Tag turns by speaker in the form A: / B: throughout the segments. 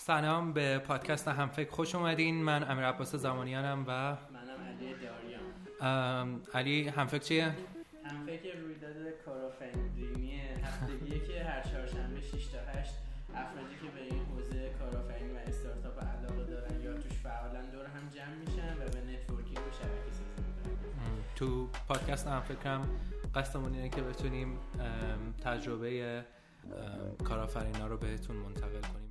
A: سلام به پادکست همفکر. خوش اومدین. من امیر عباس زمانیانم و
B: منم علی داریان.
A: علی همفکر چیه؟
B: همفکر رویداد
A: پادکست همفکرم قصدمون اینه که بتونیم تجربه کارآفرینا رو بهتون منتقل کنیم.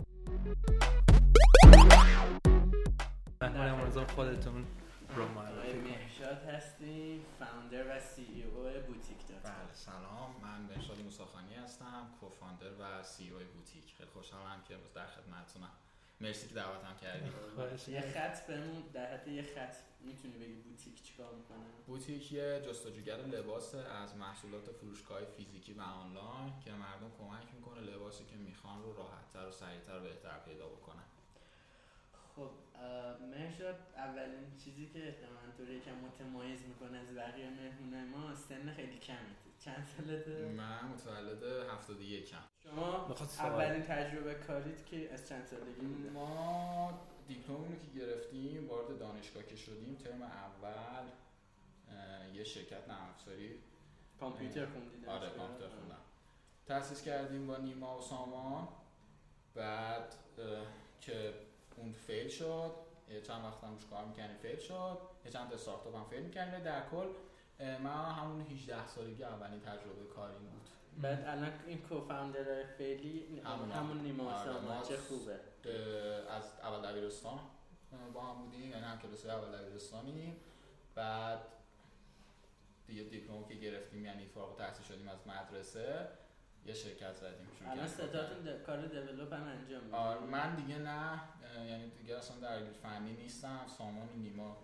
A: مهمان امروز خودتون رو معرفی
B: مهشاد هستیم فاوندر و سی ای او بوتیک دات
C: بله سلام. من مهشاد موساخانی هستم کوفاندر و سی او بوتیک. خیلی خوشحالم که امروز در خدمتتونم. مرسی که دعوتم
A: خواهش.
B: یه خط بهمون در حد یه خط می‌تونی بگی بوتیک چیکار می‌کنه؟
C: بوتیک یه جستجوگر لباس از محصولات فروشگاه فیزیکی و آنلاین که مردم کمک می‌کنه لباسی که می‌خوان رو راحتتر و سریعتر و بهتر پیدا بکنن.
B: خب مهشاد اولین چیزی که احتمالا تو یکم متمایز می‌کنه از بقیه مهمونه ما سن خیلی کمته چند سالته؟
C: من متولد 71 م
B: شما. اولین تجربه کاریت که از چند سالگی بوده؟
C: ما دیپلممون رو که گرفتیم وارد دانشگاه که شدیم ترم اول یه شرکت نرم افزاری
B: کامپیوتر خوندی
C: آره؟ کامپیوتر خوندم تأسیس کردیم با نیما و سامان بعد که اون فیل شد یه چند وقت هم روش کار می‌کنیم فیل شد یه چند تا استارتاپ هم فیل می‌کنیم در کل من همون 18 سالگی اولین تجربه کاریم بود.
B: بعد الان این کوفاندر فعلی
C: همون
B: همون نیما
C: آره،
B: چه خوبه.
C: از اول دبیرستان با هم بودیم یعنی هم کلاس اول دبیرستانیم بعد دیگه دیپلم که گرفتیم یعنی فارغ التحصیل شدیم از مدرسه. یه شرکت زدیم شروع
B: الان.
C: سه
B: تاتون د- کار develop هم انجام می‌دید
C: آره من دیگه نه یعنی دیگه اصلا درگیر فنی نیستم. سامان و نیما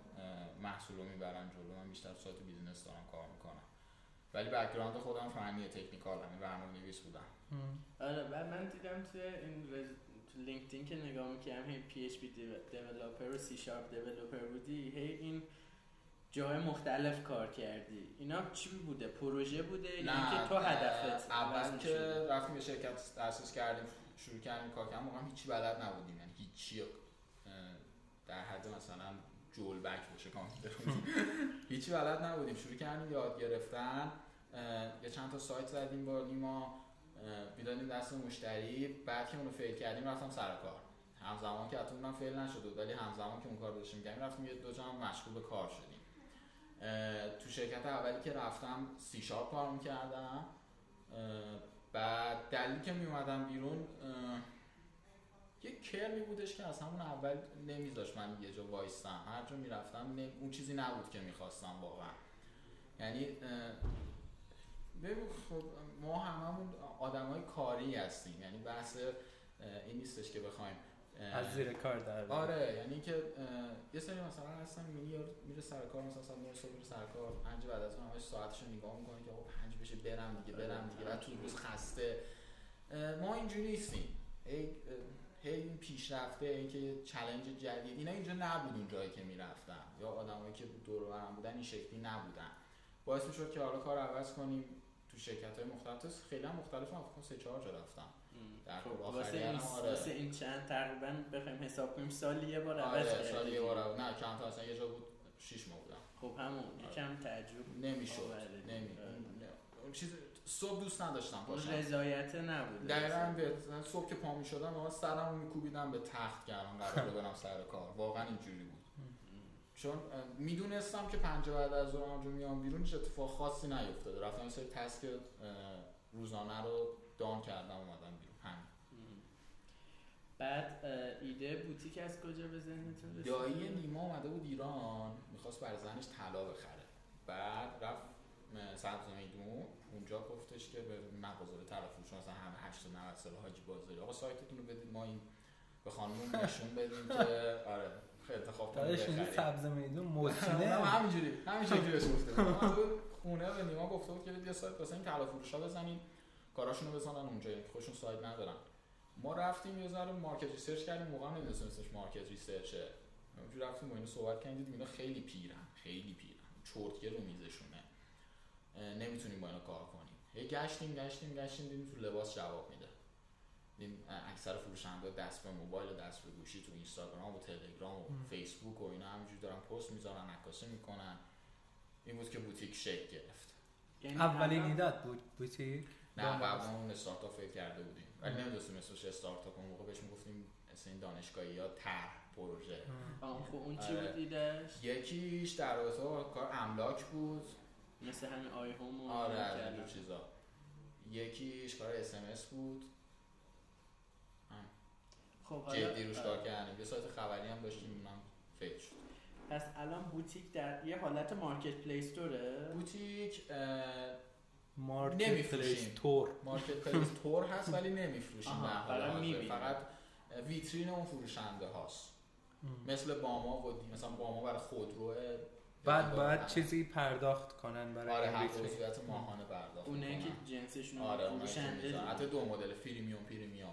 C: محصول رو می‌برن جلو. من بیشتر سایت business دارم کار می‌کنم. ولی background خودم فنی technical همین برنامه نویس بودم
B: آره بعد من دیدم توی این رز... تو LinkedIn که نگاه می‌کردم هی PHP developer و سی شارپ دیولپر بودی هی این جای مختلف کار کردی. اینا چی بوده؟ پروژه بوده؟ یا اینکه تو هدفت
C: اول که؟ رفتیم یه شرکت تاسیس کردیم شروع کردیم کار کردن. موقع هیچی بلد نبودیم. یعنی هیچی در حد مثلا جول بک باشه. هیچی بلد نبودیم. شروع کردیم یاد گرفتن. یه چند تا سایت زدیم با نیما. می‌دادیم دست مشتری. بعد که اونو fail کردیم رفتم سر کار. همزمان که حتی اونم fail بود ولی همزمان که اون کار داشتیم می‌کردیم رفتیم یه دو جا هم مشغول به کار شدیم. تو شرکت اولی که رفتم سی شارپ کار می‌کردم. بعد دلیلی که میومدم بیرون یه کرمی بودش که از همون اول نمیذاش من یه جا وایستم. هر جا می‌رفتم اون چیزی نبود که می‌خواستم واقعا. یعنی ببین خب ما هممون آدمای کاری هستیم. یعنی بحث این نیستش که بخوایم
A: از زیر کار در.
C: آره یعنی که یه سری مثلا هستن یارو میره سر کار مثلا ساعت 9 صبح میره سر کار پنج بعد از اون همش ساعتشو نگاه می‌کنه که آقا پنج بشه برم دیگه برم دیگه بعد تو روز خسته. ما اینجوری نیستیم. هی این پیشرفته این که چلنج جدید اینا اینجا نبود اون جایی که می‌رفتن. یا آدمایی که دور و برم بودن این شکلی نبودن. باعث می‌شد که حالا کار عوض کنیم تو شرکت های مختلف خیلی هم مختلف هم سه چهار جا رفتم. در
B: خب، واسه این
C: آره.
B: واسه این چند تقریبا بخوایم حساب کنیم سالی یه بار عوض
C: آره سال یه بار عوض- نه چند تا اصلا یه جا بود شیش ماه بودم.
B: خب همون یکم تعجب
C: نمی‌شد. نمی
B: آره.
C: اون چیز صبح دوست نداشتم باشم.
B: رضایت نبود
C: دقیقا به صبح که پا می شدم و سرم رو میکوبیدم به تخت کردم قرار برم سر کار. واقعا اینجوری بود. چون می‌دونستم که پنجه بعد از ظهر اونجا میام بیرون هیچ اتفاق خاصی نیفتاده. رفتم سری تسک روزانه رو دان کردم اومدم بیرون.
B: بعد ایده بوتیک از کجا به ذهنتون رسید؟
C: دایی نیما اومده بود ایران می‌خواست برای زنش طلا بخره. بعد رفت سبز میدون اونجا گفتش که به مغازه طلا فروش مثلا همه 8 تا 90 سال حاجی بازاری. آقا سایتتون رو بدید ما این به خانمون نشون بدیم که آره خیلی انتخاب
A: اینجا
C: بخریم.
A: سبز میدون موسینه
C: همینجوری همینجوری بهش گفته خونه به نیما گفته بود که یه سایت واسه این طلا فروشا بزنین کاراشونو بزنن اونجا. یعنی خودشون سایت ندارن. ما رفتیم یه ذره market research کردیم موقع هم نمی‌دونستیم اسمش market research ه اونجوری رفتیم با اینا صحبت کردیم دیدیم اینا خیلی پیرن خیلی پیرن. چرتکه رو میزشونه. نمی‌تونیم با اینا کار کنیم. یه گشتیم گشتیم گشتیم دیدیم تو لباس جواب میده. دیدیم اکثر فروشنده دست به موبایل و دست به گوشی تو اینستاگرام و تلگرام و. فیسبوک و اینا همینجوری دارن پست می‌ذارن عکاسی می‌کنن. این بود که بوتیک شکل گرفت.
B: یعنی
A: اولین ایدت بود بوتیک؟
C: نه. قبلا اون استارتاپ فکر کرده بودیم. ولی. نمی‌دونستیم اسمش استارتاپ اون موقع بهش می‌گفتیم مثل این دانشگاهی یا طرح پروژه
B: خب اون چی
C: آره.
B: بود ایدش
C: یکیش در رابطه با کار املاک بود
B: مثل همین آی هوم و
C: آره. اینجور چیزا یکیش کار اس بود هم.
B: خب حالا
C: جدی روش کار کردیم یه سایت خبری هم داشتیم اونم فکر شد
B: پس الان بوتیک در یه حالت مارکت پلیس توره
C: بوتیک
A: مارکت
C: نمی‌فروشیم.
A: پلیس تور
C: مارکت پلیس تور هست ولی نمیفروشیم حال
B: فقط
C: حاضر.
B: می‌بینیم.
C: فقط ویترین اون فروشنده هاست. مثل باما و دی- مثلا باما برای خودرو
A: بعد باید چیزی پرداخت کنن برای
C: آره. عضویت ماهانه پرداخت
B: اونه که
C: می‌کنن.
B: جنسشون رو
C: آره اونایی که
B: فروشنده.
C: حتی. دو مدل freemium premium ه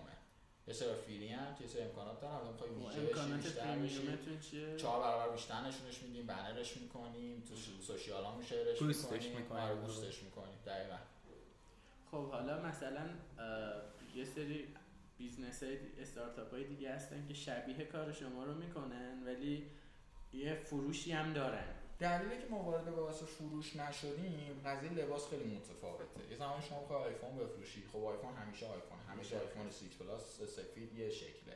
C: یه سری free هم که یه سری امکانات دارن. حالا می‌خوای
B: و
C: ویژه
B: امکانات
C: بیشتر بشی.
B: premium تون چیه؟
C: چهار برابر بیشتر نشونش میدیم بنرش می‌کنیم تو social share ش boost
A: ش
C: می‌کنیم. آره boost ش می‌کنیم. دقیقا.
B: خب حالا مثلا یه سری business های استارتاپ های دیگه هستن که شبیه کار شما رو می‌کنن ولی یه فروشی هم دارن.
C: دلیلی که ما وارد بحث فروش نشدیم قضیه لباس خیلی متفاوته. یه زمان شما بخوای آیفون بفروشی خب آیفون همیشه آیفون همیشه آیفون 6 پلاس سفید یه شکله.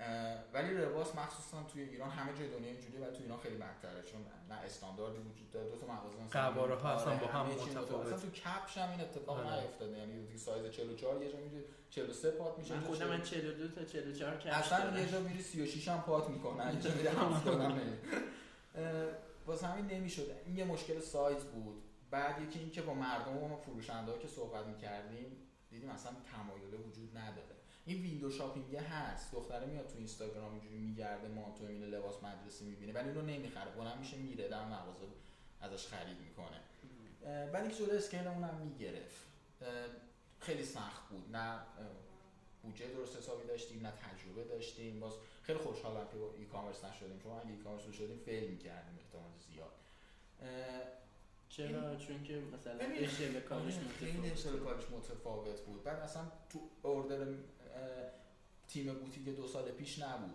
C: اه، ولی لباس مخصوصا توی ایران همه جای دنیا اینجوریه و توی ایران خیلی بدتره چون نه استانداردی وجود داره دو تا مغازه مثلا
A: قواره ها اصلا با هم
C: همه چی
A: متفاوت.
C: اصلا تو کفش هم این اتفاق
A: آره.
C: نیفتاده یعنی دیگه سایز 44 یه جا میره 43 پات میشه.
B: من خودم من
C: 40
B: 42 تا 44 کفش
C: اصلا. یه جا میری 36 هم پات می‌کنن یه جا میری 70 هم میری واسه همین نمی‌شد این یه مشکل سایز بود. بعد یکی این که با مردم و فروشنده که صحبت می‌کردیم دیدیم اصلا تمایل وجود نداره. این window shopping هست. دختره میاد تو اینستاگرام اینجوری میگرده مانتو می‌بینه لباس مدرسه می‌بینه ولی اینو نمی‌خره. بلند میشه میره در مغازه ازش خرید می‌کنه. ولی که جلو skill اونم می‌گرفت. خیلی سخت بود. نه بودجه درست حسابی داشتیم نه تجربه داشتیم. باز خیلی خوشحالم که ای کامرس نشدیم. چون اگه ای کامرس شدیم فیل می‌کردیم احتمال زیاد.
B: چرا؟ چون که مثلا اشل کارش
C: آره،. اشل کارش متفاوت بود. بعد اصلا تو اوردر تیم بوتیک دو سال پیش نبود.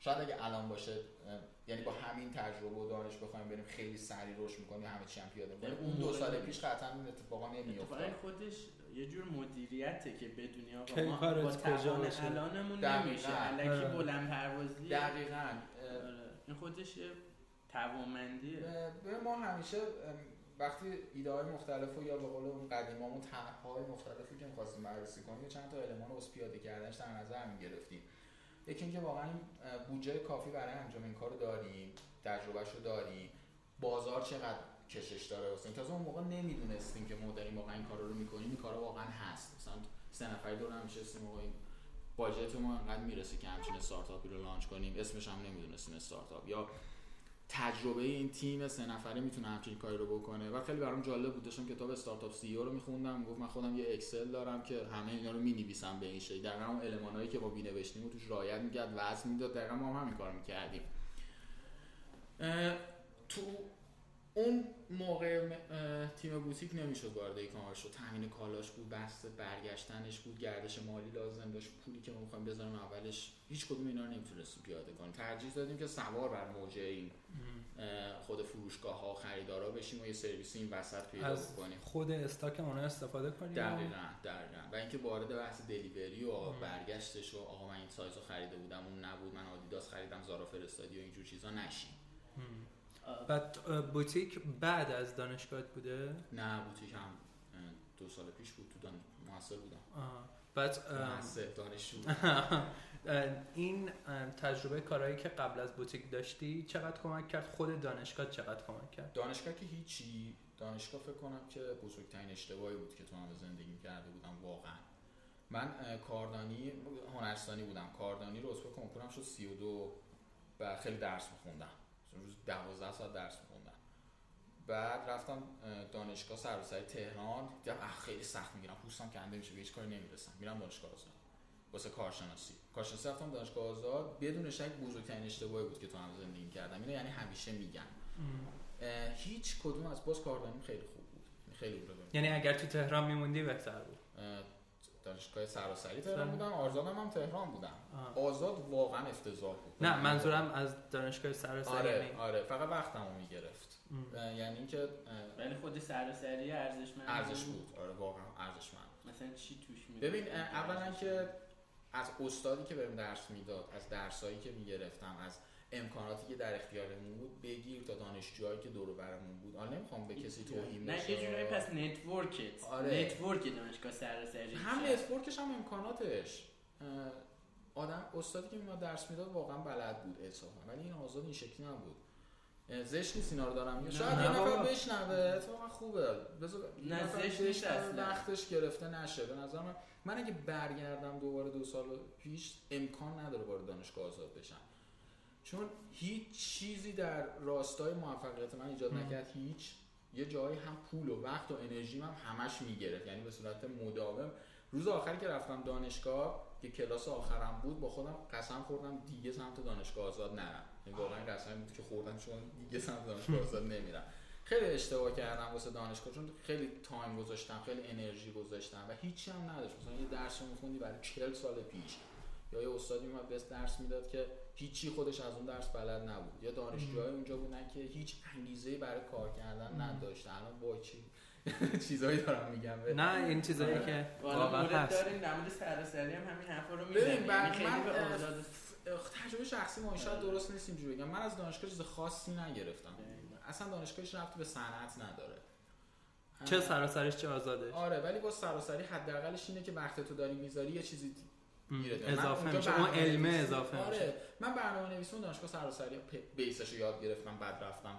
C: شاید اگه الان باشه یعنی با همین تجربه و دانش بخوایم بریم خیلی سریع رشد می‌کنیم همه چی هم پیاده
B: یعنی اون
C: دو سال پیش قطعا این اتفاقا نمیافتاد.
B: خودش یه جور مدیریته که بدونی آقا ما با توان؟ الانمون. نمیشه الکی
A: آره.
B: بلند پروازی
C: دقیقاً
B: آره. این خودش یه توانمندیه
C: به ما همیشه وقتی ایده های مختلف و یا به قول اون قدیمامون طرح‌های مختلفی که می‌خواستیم بررسی کنیم یه چند تا المان رو پیاده کردنش در نظر می‌گرفتیم یکی اینکه واقعا بودجه کافی برای انجام این کار رو داریم تجربهش رو داریم بازار چقدر کشش داره واسه این. تازه اون موقع نمی‌دونستیم که ما داریم واقعا این کار رو می‌کنیم. این کار واقعا هست. مثلا سه نفری دور هم نشستیم و این budget ما انقدر می‌رسه که همچین استارتاپی رو launch کنیم. اسمش هم نمی‌دونستیم استارتاپ. یا تجربه این تیم سه نفره می‌تونه همچین کاری رو بکنه. و خیلی برام جالب بود. داشتم کتاب استارتاپ سی رو میخوندم. گفت من خودم یه اکسل دارم که همه اینا رو می‌نویسم به این شکل. دقیقا اون المانایی که ما می‌نوشتیم و توش رعایت می‌کرد وزن می‌داد. دقیقا ما هم همین کار می‌کردیم. تو اون موقع تیم بوتیک نمی‌شد وارد e-commerce شد. تامین کالاش بود بحث برگشتنش بود گردش مالی لازم داشت پولی که ما می‌خوایم بذاریم اولش هیچ کدوم اینا رو نمی‌تونستیم پیاده کنیم. ترجیح دادیم که سوار بر موج این خود فروشگاه ها خریدارا بشیم و یه سرویسی این وسط پیدا بکنیم.
A: خود استاک اونا استفاده کنیم؟
C: دقیقا دقیقا. و اینکه وارد بحث دلیوری و. برگشتش و آقا من این سایز رو خریده بودم اون نبود من آدیداس خریدم زارا فرستادی و اینجور چیزا نشیم
A: بعد بوتیک بعد از دانشگاه بوده؟
C: نه بوتیک هم دو سال پیش بود تو محصل بودم.
A: بعد
C: دانشجو
A: این تجربه کارهایی که قبل از بوتیک داشتی چقدر کمک کرد؟ خود دانشگاه چقدر کمک کرد؟
C: دانشگاه که هیچی. دانشگاه فکر کنم که بزرگترین اشتباهی بود که تو هم زندگی کرده بودم واقعا. من کاردانی هنرستانی بودم. کاردانی رتبه کنکورم شد 32 و خیلی درس میخوندم. روز 12 ساعت درس میخوندم. بعد رفتم اه، دانشگاه سراسری تهران. دیدم خیلی سخت می‌گیرم. پوستم کنده میشه به هیچ کاری نمی‌رسم. میرم دانشگاه آزاد واسه کارشناسی. کارشناسی رفتم دانشگاه آزاد. بدون شک بزرگترین اشتباهی بود که تو هم زندگی کردم. اینو یعنی همیشه میگم. هیچ کدوم از باز کاردانیم خیلی خوب بود. خیلی بود
A: یعنی اگر تو تهران میموندی بهتر بود.
C: دانشگاه سراسری تهران
A: سر-
C: بودم آزادم هم تهران بودم
A: آه.
C: آزاد واقعا افتضاح بود.
A: نه منظورم از دانشگاه سراسری.
C: آره
A: یعنی
C: آره فقط وقتمو می‌گرفت. یعنی اینکه
B: ولی خود سراسری ارزشمند
C: ارزش بود. آره واقعا ارزشمند
B: مثلا چی توش می
C: ببین اولا که از استادی که بهم درس می‌داد از درسایی که می‌گرفتم از امکاناتی که در اختیارمون بود بگیر تا دانشجوهایی که دور و برمون بود. آره نمی‌خوام به کسی توهین
B: نه یه جورایی پس network ت.
C: آره.
B: network دانشگاه سراسری
C: هم.
B: network
C: ش هم امکاناتش. آدم استادی که میاد درس می‌داد واقعا بلد بود انصافا ولی این آزاد این شکلی نبود. زشت نیست اینا رو دارم. شاید یه نفر. بشنوه اتفاقا خوبه. بذار
B: نه، زشت نیست اصلا.
C: وقتش گرفته نشه. به نظر من من اگه برگردم دوباره دو سال پیش امکان نداره وارد دانشگاه آزاد بشم. چون هیچ چیزی در راستای موفقیت من ایجاد. نکرد هیچ. یه جایی هم پول و وقت و انرژی هم همش می‌گرفت. یعنی به صورت مداوم. روز آخری که رفتم دانشگاه که کلاس آخرم بود با خودم قسم خوردم دیگه سمت دانشگاه آزاد نرم. یعنی واقعا قسم بود که خوردم چون دیگه سمت دانشگاه آزاد نمیرم. خیلی اشتباه کردم واسه دانشگاه چون خیلی تایم گذاشتم خیلی انرژی گذاشتم و هیچی هم نداشت. مثلا یه درس رو میخوندی برای 40 سال پیش. یا یه استادی اومد بهت درس می‌داد که هیچی خودش از اون درس بلد نبود. یا دانشجوهای اونجا بودن که هیچ انگیزه برای کار کردن. نداشتن. الان با چی؟ چیزایی دارم میگم.
A: نه این چیزایی
C: آره.
A: که
B: والا
A: واقعا هست.
B: داریم در مورد سراسری هم همین حرفا رو می‌زنیم. خیلی
C: من تجربه شخصی ما شاید
B: آره.
C: درست نیست اینجوری بگم. من از دانشگاه چیز خاصی نگرفتم. اصلا دانشگاهش رفت به صنعت نداره.
A: چه سراسرش چه آزادش؟
C: آره ولی با سراسری حداقلش اینه که وقت تو داری می‌ذاری یه چیزی. میره
A: اضافه میشه. اون علمه اضافه میشه.
C: آره من برنامه نویسی دانشگاه سراسری بیسش رو یاد گرفتم بعد رفتم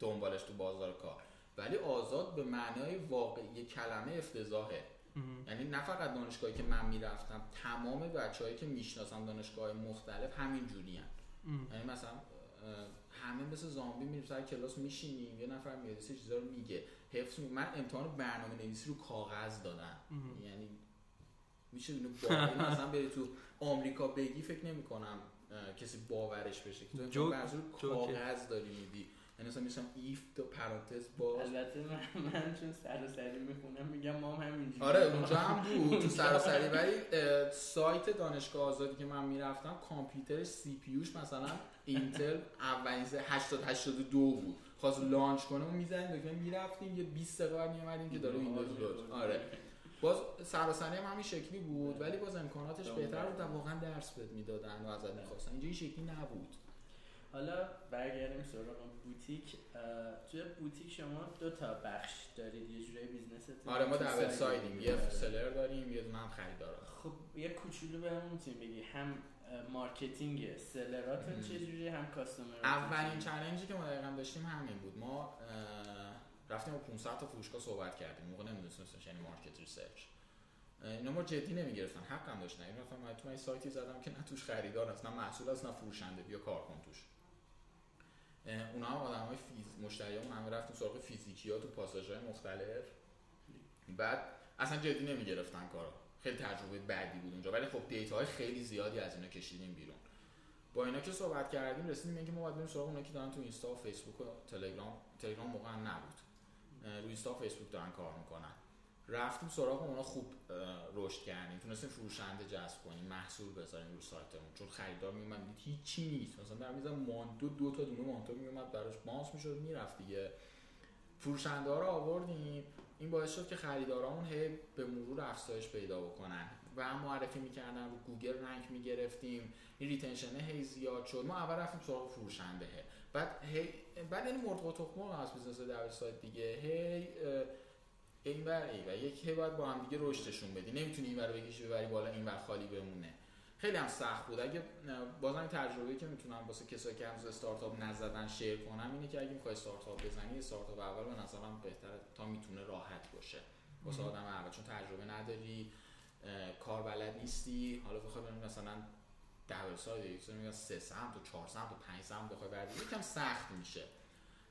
C: دنبالش تو بازار کار. ولی آزاد به معنای واقعی کلمه افتضاحه. یعنی نه فقط دانشگاهی که من می‌رفتم تمام بچههایی که می‌شناسم دانشگاه مختلف همین جوری. یعنی مثلا همه مثل زامبی میریم سر کلاس میشینیم یه نفر میاد چیزا رو میگه. حفظ می- من امتحان برنامه نویسی رو کاغذ دادم. یعنی میشه اینو باوری مثلا بری تو آمریکا بگی فکر نمی کنم کسی باورش بشه که تو
A: جوکه.
C: کاغذ داری میدی. یعنی مثلا میشم ایف تو پرانتز باز.
B: البته من, من چون سراسری می‌خونم میگم ما هم همینجوری
C: آره اونجا هم بود. تو سراسری. ولی سایت دانشگاه آزادی که من می‌رفتم کامپیوتر CPU ش مثلا اینتل اولین 80 82 بود. خواست launch کنه و می‌زنیم دکمه می‌رفتیم یه 20 دقیقه بعد میومدیم که داره ویندوز load آره. باز سراسری هم همین شکلی بود ولی باز امکاناتش بهتر بود و واقعا درس بهت می‌دادن و ازت می‌خواستن. اینجا این شکلی نبود.
B: حالا برگردیم سراغ بوتیک. توی بوتیک شما دو تا بخش دارید. یه جورایی business
C: آره ما double side یم یه seller داریم یه دونه هم خریدار
B: خب یه کوچولو بهمون می‌تونی بگی. هم marketing seller اتون
C: مم.
B: چجوری هم customer
C: اولین challenge ی که ما دقیقا داشتیم همین بود. ما رفتیم با 500 تا فروشگاه صحبت کردیم. موقع نمی‌دونستیم یعنی market research اینا ما جدی نمی‌گرفتن. حقم داشتن این رفتم من تو من سایتی زدم که نه توش خریدار هست نه محصول هست نه فروشنده. بیا کار کن توش. اونا هم آدم های فیز مشتریامون همه رفتیم سراغ فیزیکی ها تو پاساژهای مختلف. بعد اصلا جدی نمی‌گرفتن کارو خیلی تجربه بعدی بود اونجا. ولی خب دیتا های خیلی زیادی از اینا کشیدیم بیرون. با اینا که صحبت کردیم رسیدیم اینکه ما باید بریم سراغ اونا که دارن تو اینستا و فیسبوک و تلگرام. تلگرام موقع هم نبود. اه، روی اینستا و فیسبوک دارن کار می‌کنن. رفتیم سراغ اونا خوب رشد کردیم. تونستیم فروشنده جذب کنیم محصول بذاریم رو سایتمون. چون خریدار میومد دید هیچی نیست. مثلا در میزان مانتو دو تا دونه مانتو میومد براش بانس می‌شد می‌رفت دیگه. فروشنده ها رو آوردیم. این باعث شد که خریدارامون هی به مرور افزایش پیدا بکنن. و هم معرفی می‌کردن رو گوگل rank می‌گرفتیم. این retention هی زیاد شد. ما اول رفتیم سراغ فروشنده. هی. بعد هی بعد این مرغ و تخم مرغ از business double side دیگه. هی این بر این و یک هی باید با هم دیگه رشدشون بدی. نمی‌تونی این ور بکشی ببری بالا این ور خالی بمونه. خیلی هم سخت بود. اگه بازم تجربه که می‌تونم واسه کسایی که هنوز استارتاپ نزدن share کنم اینه که اگه می‌خوای استارتاپ بزنی استارتاپ اول به نظرم بهتره تا می‌تونه راحت باشه. واسه آدم اول چون تجربه نداری کار بلد نیستی. حالا بخوای مثلا double side یک سری میگن سه سمت و چهار سمت و پنج سمت بخوای برداری یکم سخت میشه.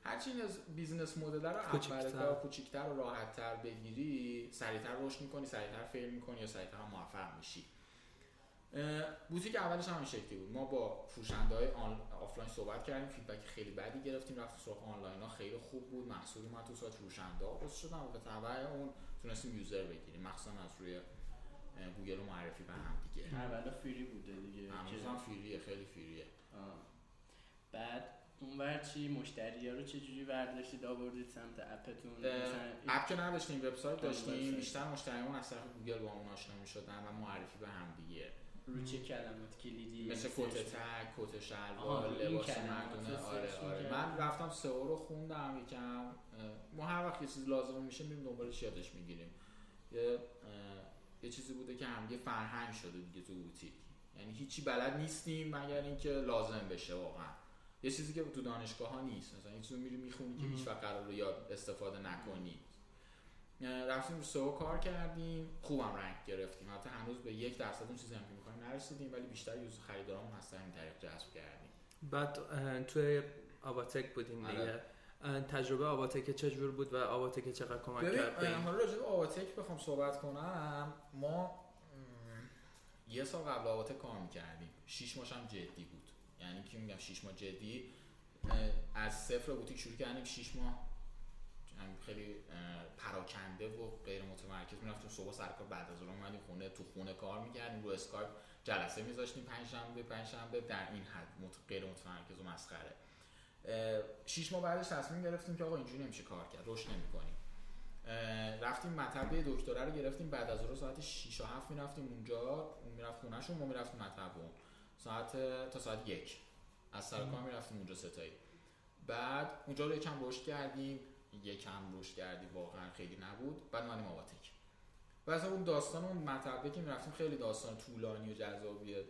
C: هرچی این از business model رو اول. کار کوچیک‌تر و راحت‌تر بگیری سریعتر رشد می‌کنی سریعتر fail می‌کنی یا سریعتر موفق میشی. بوتیک اولش هم شکلی بود. ما با فروشنده های آفلاین صحبت کردیم feedback خیلی بدی گرفتیم رفت سراغ آنلاین ها خیلی خوب بود. محصول ما تو سایت فروشنده ها. شدن و به تبع اون تونستیم user بگیریم. مخصوصا از روی گوگل و معرفی به هم دیگه.
B: اولا free بوده دیگه.
C: هنوز free ه خیلی free ه
B: بعد اونور چی؟ مشتری ها رو چجوری برداشتید؟ آوردید سمت اپتون؟
C: اپ که نداشتیم وبسایت داشتیم. بیشتر مشتریمون از طرف گوگل با اون آشنا می‌شدن و معرفی به هم دیگه.
B: رو چه کلمات؟ کلیدی
C: مثل کت تک کت شلوار لباس مردونه. آره آره. من رفتم SEO رو خوندم یکم. ما هر وقت یه چیز لازم میشه میریم دنبالش یادش می‌گیریم. یه یه چیزی بوده که هم یه فرهنگ شده دیگه تو بوتیک. یعنی هیچی بلد نیستیم مگر اینکه لازم بشه واقعا. یه چیزی که تو دانشگاه ها نیست. مثلا این چیزو میری می‌خونی که هیچ وقت قرار رو یاد استفاده نکنی. رفتیم رو سو کار کردیم. خوبم رنگ گرفتیم. حتی هنوز به یک درصد اون چیزی هم که می‌خوایم نرسیدیم ولی بیشتر یوز خریدارامون هست این طریق جذب کردیم.
A: بعد توی آباتک بودیم دیگه. آره. تجربه آباتک چجور بود و آباتک چقدر کمک کرد
C: حالا راجع به آباتک بخوام صحبت کنم. ما یه سال قبل آباتک کار می‌کردیم. شیش ماش هم جدی بود. یعنی که میگم 6 ماه جدی؟ از صفر بوتیک شروع کردیم 6 ماه. خیلی پراکنده و غیر متمرکز. می‌رفتیم صبح سر کار بعد از اون اومدیم خونه تو خونه کار می‌کردیم. رو اسکایپ جلسه میذاشتیم پنج شنبه پنج شنبه در این حد غیر متمرکز و مسخره. شش ماه بعدش تصمیم گرفتیم که آقا اینجوری نمیشه کار کرد رشد نمی‌کنیم. رفتیم مطبه دکتره رو گرفتیم بعد از رو ساعت 6 و 7 می‌رفتیم اونجا اون می‌رفت خونهشون ما می‌رفتیم مطب ساعت تا ساعت یک. از سر کار می‌رفتیم اونجا ستایی بعد اونجا رو یکم رشد کردیم. یکم رشد کردیم واقعا خیلی نبود. بعد مانیم آواتک و از اون داستان اون مطبه که می‌رفتیم خیلی داستان طولانی و جذابیه.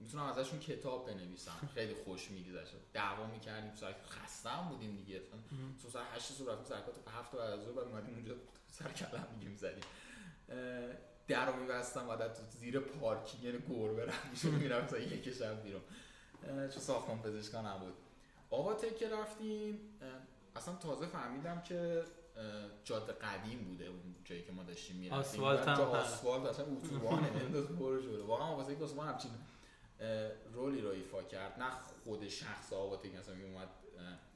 C: می‌تونم ازشون کتاب بنویسم. خیلی خوش میگذشت. دعوا می‌کردیم ساعت خسته هم بودیم دیگه. تو ساعت 8 صبح رفتیم سر تا 7 بعد از ظهر بعد اومدیم اونجا سر کلم میگیم زدیم. در رو میبستم عادت تو زیر پارکینگ یعنی گربه رفت میشه می‌رفت یک شب بیرون. چون ساختمان پزشکان نبود. آقا که رفتیم. اصلا تازه فهمیدم که جاده قدیم بوده اون جایی که ما داشتیم می‌رفتیم.
A: آسفالت هم
C: آسفالت اصلا اتوبانه انداز برو شده. واقعا واسه یک اتوبان همچین رولی رو ایفا کرد. نه خود شخص آواتک مثلا می اومد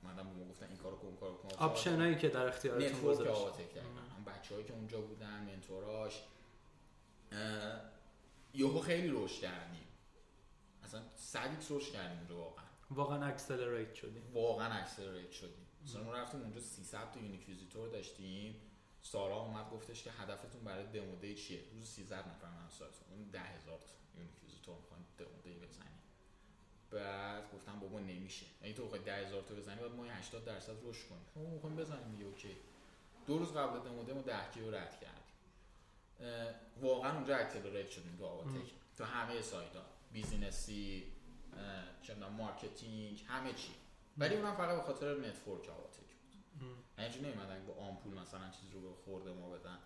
C: مدام به ما گفتن این کارو کن کارو کن.
A: آپشنایی که در اختیارتون
C: گذاشت. آواتک هم بچه‌هایی که اونجا بودن منتوراش. یهو خیلی رشد کردیم. اصلا صدیت رشد کردیم اونجا واقعا.
A: واقعا accelerate شدیم.
C: واقعا accelerate شدیم. مثلا ما رفتیم اونجا 300 تا unique visitor داشتیم. سارا اومد گفتش که هدفتون برای demo day چیه؟ روز 13 نفر من سایت اون 10000 unique visitor demo day بزنی. بعد گفتم بابا نمیشه. اگه تو بخوای 10000 تا بزنی بعد ما 80 درصد رشد کنیم. ما می‌خوایم بزنیم دیگه okay. دو روز قبل demo demo 10 K رو رد کردیم. واقعا اونجا accelerate شدیم تو آواتک. تو همه سایت ها business ی چه marketing همه چی. ولی اونم فقط به خاطر network آواتک بود. اینجوری نمیدن با آمپول مثلا چیز رو به خورده ما بدن.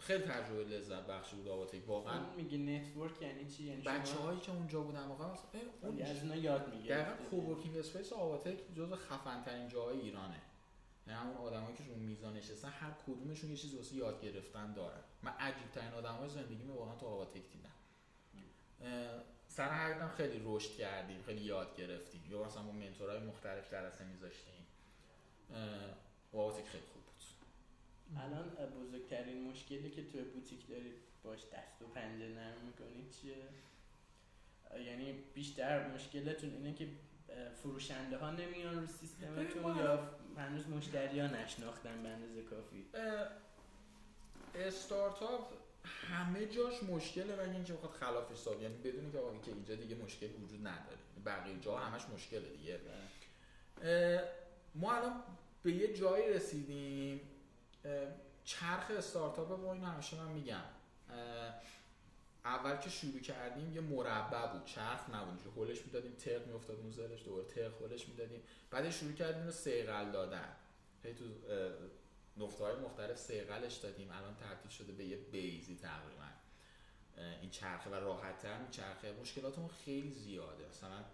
C: خیلی تجربه لذت بخشی بود آواتک واقعا.
B: میگی network یعنی چی؟ یعنی
C: بچه هایی که اونجا بودن واقعا
B: اون از اینا یاد می‌گیره
C: دقیقاً co-working space آواتک جزو خفن ترین جاهای ایرانه. یعنی همون آدمایی که رو میزان نشستن هر کدومشون یه چیزی واسه یاد گرفتن دارن. من عجیب ترین آدمای زندگی واقعا تو آواتک دیدم. سر هر خیلی رشد کردیم خیلی یاد گرفتیم. یا مثلا با منتورهای مختلف جلسه میذاشتیم. آواتک خیلی خوب.
B: الان بزرگترین مشکلی که توی بوتیک دارید باش دست و پنجه نرم می‌کنید چیه؟ یعنی بیشتر مشکلتون اینه که فروشنده ها نمیان رو سیستمتون یا هنوز مشتری ها نشناختن به اندازه کافی؟
C: استارتاپ همه جاش مشکله و اینکه بخواد خلافش ساب یعنی بدونی که آقا که اینجا دیگه مشکل وجود نداره. بقیه جا همش مشکله دیگه. ما الان به یه جایی رسیدیم چرخ استارتاپ ما این همیشه من میگم اول که شروع کردیم یه مربع بود چرخ نبود که هولش می‌دادیم ترق میافتاد اون زلش دوباره ترق هولش می‌دادیم. بعد شروع کردیم رو سیقل دادن. هی تو نقطه های مختلف سیقلش دادیم. الان تبدیل شده به یه بیزی تقریبا. این چرخه و راحت تر چرخه مشکلاتمون خیلی زیاده. مثلا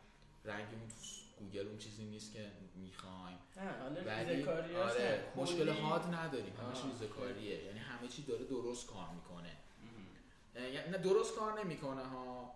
C: رنگمون تو گوگل اون چیزی نیست که می‌خوایم.
B: ولی آره
C: مشکل هات نداریم همش ریزکاریه یعنی همه چی داره درست کار می‌کنه. یعنی نه درست کار نمی‌کنه ها.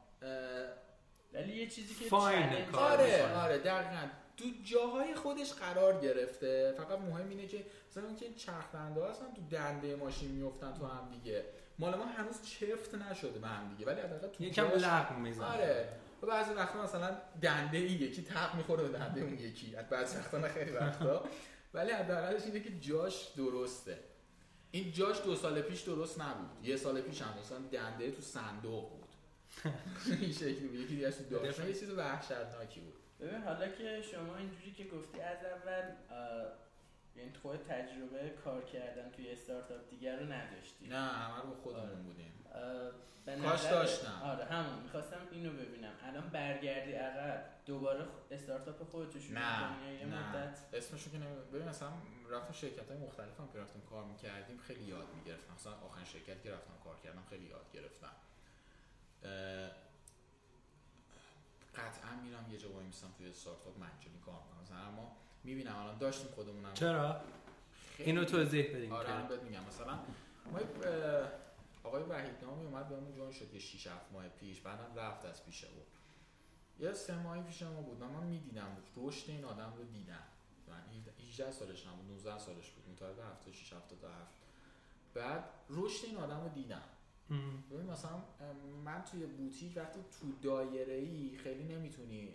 B: ولی یه چیزی که
A: فاین
B: challenge
A: کار
C: آره
A: می‌کنه.
C: آره دقیقا. تو جاهای خودش قرار گرفته. فقط مهم اینه که مثلا اینکه این چرخ دنده هستن تو دنده ماشین میفتن تو هم دیگه. مال ما هنوز چفت نشده به هم دیگه ولی حداقل تو
A: یکم لغم می‌زنه.
C: آره. و بعضی وقتا مثلا دنده ای یکی تق می‌خوره به دنده اون یکی. از بعضی وقتا نه خیلی وقتا. ولی حداقلش اینه که جاش درسته. این جاش دو سال پیش درست نبود. یه سال پیش هم مثلا دنده تو صندوق بود. این شکلی بود. یکی دیگه تو یه چیز وحشتناکی بود.
B: ببین حالا که شما اینجوری که گفتی از اول یعنی تو تجربه کار کردن توی استارتاپ دیگر رو نداشتی.
C: نه همه رو خودمون
B: آره.
C: بودیم. کاش داشتم.
B: آره همون. می‌خواستم اینو ببینم. الان برگردی عقب دوباره استارتاپ خودتو شروع
C: نه
B: کنی یه
C: نه.
B: مدت؟
C: اسمشو که نمی ببین مثلا رفتم شرکت های مختلف هم که رفتیم کار می‌کردیم خیلی یاد می‌گرفتم. مثلا آخرین شرکتی که رفتم کار کردم خیلی یاد گرفتم. قطعا میرم یه جا وای میستم توی استارتاپ مجانی کار می‌کنم. مثلا اما می‌بینم الان داشتیم خودمونم.
A: چرا؟ اینو توضیح بدین.
C: آره الان بهت میگم. مثلا ما آقای وحید نامی اومد بهمون جوین شد یه 6 7 ماه پیش. بعدم رفت از پیش بود یه سه ماهی پیش ما بود. و من می‌دیدم. رشد این آدم رو دیدم. من 18 سالش نبود 19 سالش بود. متولد 76 77 بعد رشد این آدم رو دیدم. ببین مثلا من توی بوتیک وقتی تو دایره ای خیلی نمی‌تونی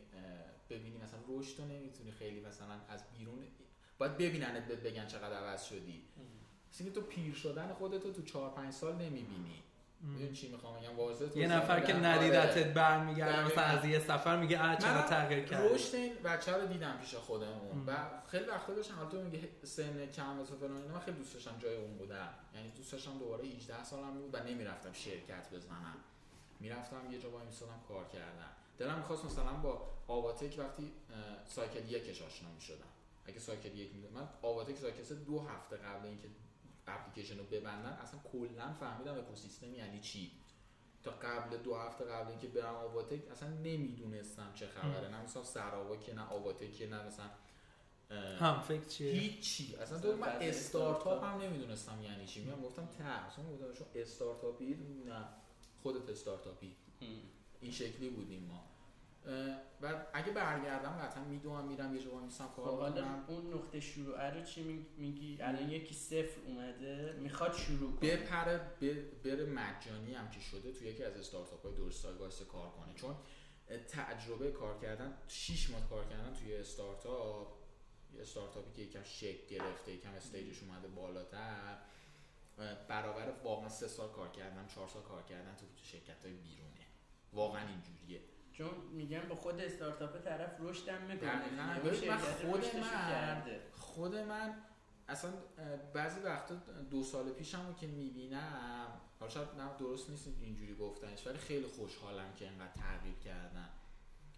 C: ببینی مثلا رشد رو نمی‌تونی خیلی مثلا از بیرون باید ببیننت بهت بگن چقدر عوض شدی. اینکه تو پیر شدن خودتو تو 4 5 سال نمی‌بینی. می‌دونی چی می‌خوام بگم؟ واضح
A: یه نفر که؟ ندیدتت
C: آره.
A: برمیگرده مثلا. از یه سفر میگه اه چرا تغییر کرد
C: رشد این بچه رو دیدم پیش خودمون. و خیلی وقتا داشتم حالا تو میگه سن کم و فلان اینا من خیلی دوست داشتم جای اون بودم. یعنی دوست داشتم دوباره 18 سالم بود و نمی‌رفتم شرکت بزنم. می‌رفتم یه جا وای میستادم کار کردم. دلم می‌خواست مثلا با آواتک وقتی سایکل یکش آشنا می‌شدم. اگه سایکل یک می‌دونم من آواتک سایکل سه دو هفته قبل اینکه اپلیکیشن رو ببندن اصلا کلا فهمیدم اکوسیستم یعنی چی. تا قبل دو هفته قبل اینکه برم آواتک اصلا نمی‌دونستم چه خبره. نه مثلا سراوا که نه آواتک که نه مثلا
A: هم فکر چیه؟
C: هیچی. اصلا تو من استارتاپ. هم نمی‌دونستم یعنی چی. میگم گفتم ته اصلا گفتم شما استارتاپی؟ نه. خودت استارتاپی. این شکلی بودیم ما. و اگه برگردم قطعا می‌دونم میرم یه میستم
B: خب
C: کار
B: حالا
C: کنم
B: اون نقطه شروع. رو چی می- میگی؟ الان یکی صفر اومده می‌خواد شروع کنه.
C: بپره بره مجانی هم که شده تو یکی از استارتاپ های درست واسه کار کنه. چون تجربه کار کردن 6 ماه کار کردن توی استارتاپ یه استارتاپی که یکم شکل گرفته یکم استیجش اومده بالاتر. برابر واقعا سه سال کار کردن چهار سال کار کردن تو شرکت های بیرونه واقعا اینجوریه.
B: چون میگن با خود استارتاپ طرف رشدم می‌کنه.
C: خود من-
B: کرده.
C: خود من اصلا بعضی وقتا دو سال پیشم رو که می‌بینم حالا شاید نه درست نیست اینجوری گفتنش ولی خیلی خوشحالم که اینقدر تغییر کردم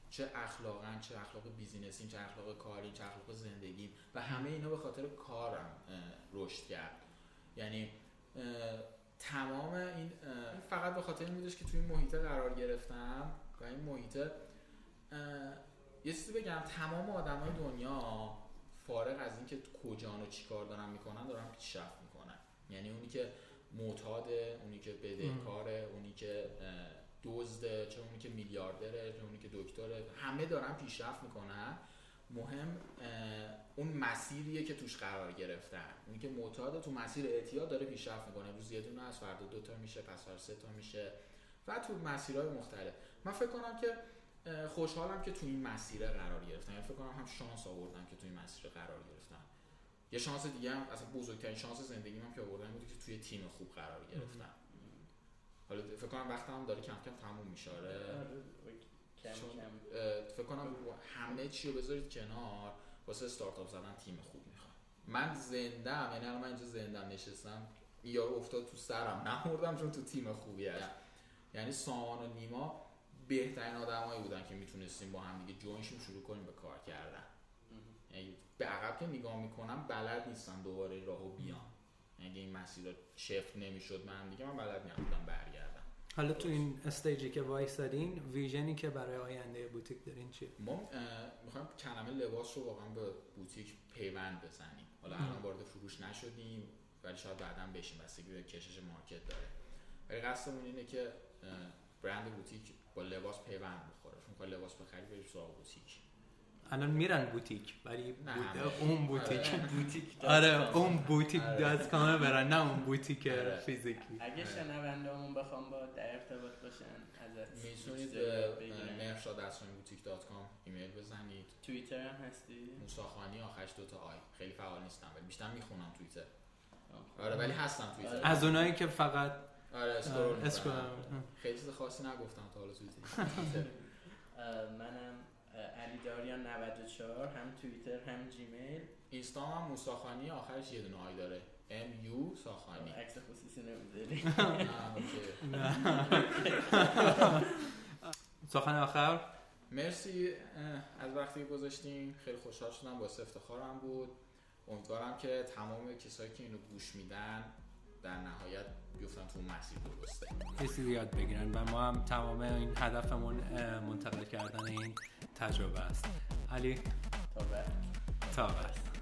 C: چه اخلاقا چه اخلاق بیزینسی چه اخلاق کاری چه اخلاق زندگی و همه اینا به خاطر کارم رشد کرد. یعنی تمام این فقط به خاطر این بودش که توی این محیط قرار گرفتم و این محیط یه چیزی بگم تمام آدمای دنیا فارغ از اینکه کجان و چیکار دارن می‌کنن دارن پیشرفت می‌کنن. یعنی اونی که معتاده اونی که بدهکاره اونی که دزده چه اونی که میلیاردره چه اونی که دکتره همه دارن پیشرفت می‌کنن. مهم اون مسیریه که توش قرار گرفتن. اونی که معتاده تو مسیر اعتیاد داره پیشرفت می‌کنه. امروز یه دونه از فردا دو تا میشه پس فردا سه تا میشه. و تو مسیرهای مختلف. من فکر کنم که خوشحالم که تو این مسیر قرار گرفتم یعنی فکر کنم هم شانس آوردم که تو این مسیر قرار گرفتم یه شانس دیگه هم اصلا بزرگترین شانس زندگی من که آوردم بوده که توی تیم خوب قرار گرفتم حالا فکر کنم وقتم داره کم کم تموم میشه. آره.
B: آره، کم
C: فکر کنم همه چی رو بذارید کنار واسه استارتاپ زدن تیم خوب می‌خوام من زنده ام یعنی من اینجا زنده نشستم این یارو افتاد تو سرم نمردم چون تو تیم خوبی هست یعنی سامان و نیما بهترین آدمایی بودن که می‌تونستیم با هم دیگه جوینشیم شروع کنیم به کار کردن. یعنی به عقب که نگاه می‌کنم بلد نیستم دوباره راهو بیام. اگه این مسیر چفت نمی‌شد من دیگه من بلد برگردم
A: حالا تو این stage ی که وایسادین vision ی که برای آینده بوتیک دارین چیه؟
C: ما می‌خوایم کلمه لباس رو واقعا به بوتیک پیوند بزنیم. حالا الان وارد فروش نشدیم ولی شاید بعدا بشیم. بستگی به کشش market داره. ولی قصدمون اینه که برند بوتیک با لباس پیوند بخوره. چون لباس بخری بری سراغ بوتیک.
A: الان میرن بوتیک ولی. اون بوتیک
C: آره.
B: بوتیک
A: آره اون بوتیک
C: آره.
A: دات کام برن نه اون بوتیک
C: آره.
A: فیزیکی
B: اگه
C: آره.
B: شنوندهامون بخوام با در ارتباط باشن ازت
C: می‌تونید
B: بگیرن.
C: مهرشاد بوتیک دات کام ایمیل بزنید
B: توییتر هم هستی
C: موساخانی آخرش دوتا آی خیلی فعال نیستم ولی بیشتر می‌خونم توییتر. آره ولی هستم توییتر
B: آره.
A: از اونایی که فقط
C: آره اسکرول. خیلی چیز خاصی نگفتم تا حالا توییتر
B: منم اه، علی داریان 94 هم توییتر هم جیمیل.
C: اینستا هم موساخانی آخرش یه دونه آی داره. M U ساخانی.
B: عکس خصوصی نمی‌ذاری.
A: سخن آخر.
C: مرسی از وقتی که گذاشتین. خیلی خوشحال شدم. باعث افتخارم بود. امیدوارم که تمام کسایی که اینو گوش میدن در نهایت بیفتن تو مسیر درسته.
A: چیزی یاد بگیرن و ما هم تمام این هدفمون منتقل کردن این تجربه است. علی.
B: تا بعد.
A: تا بعد.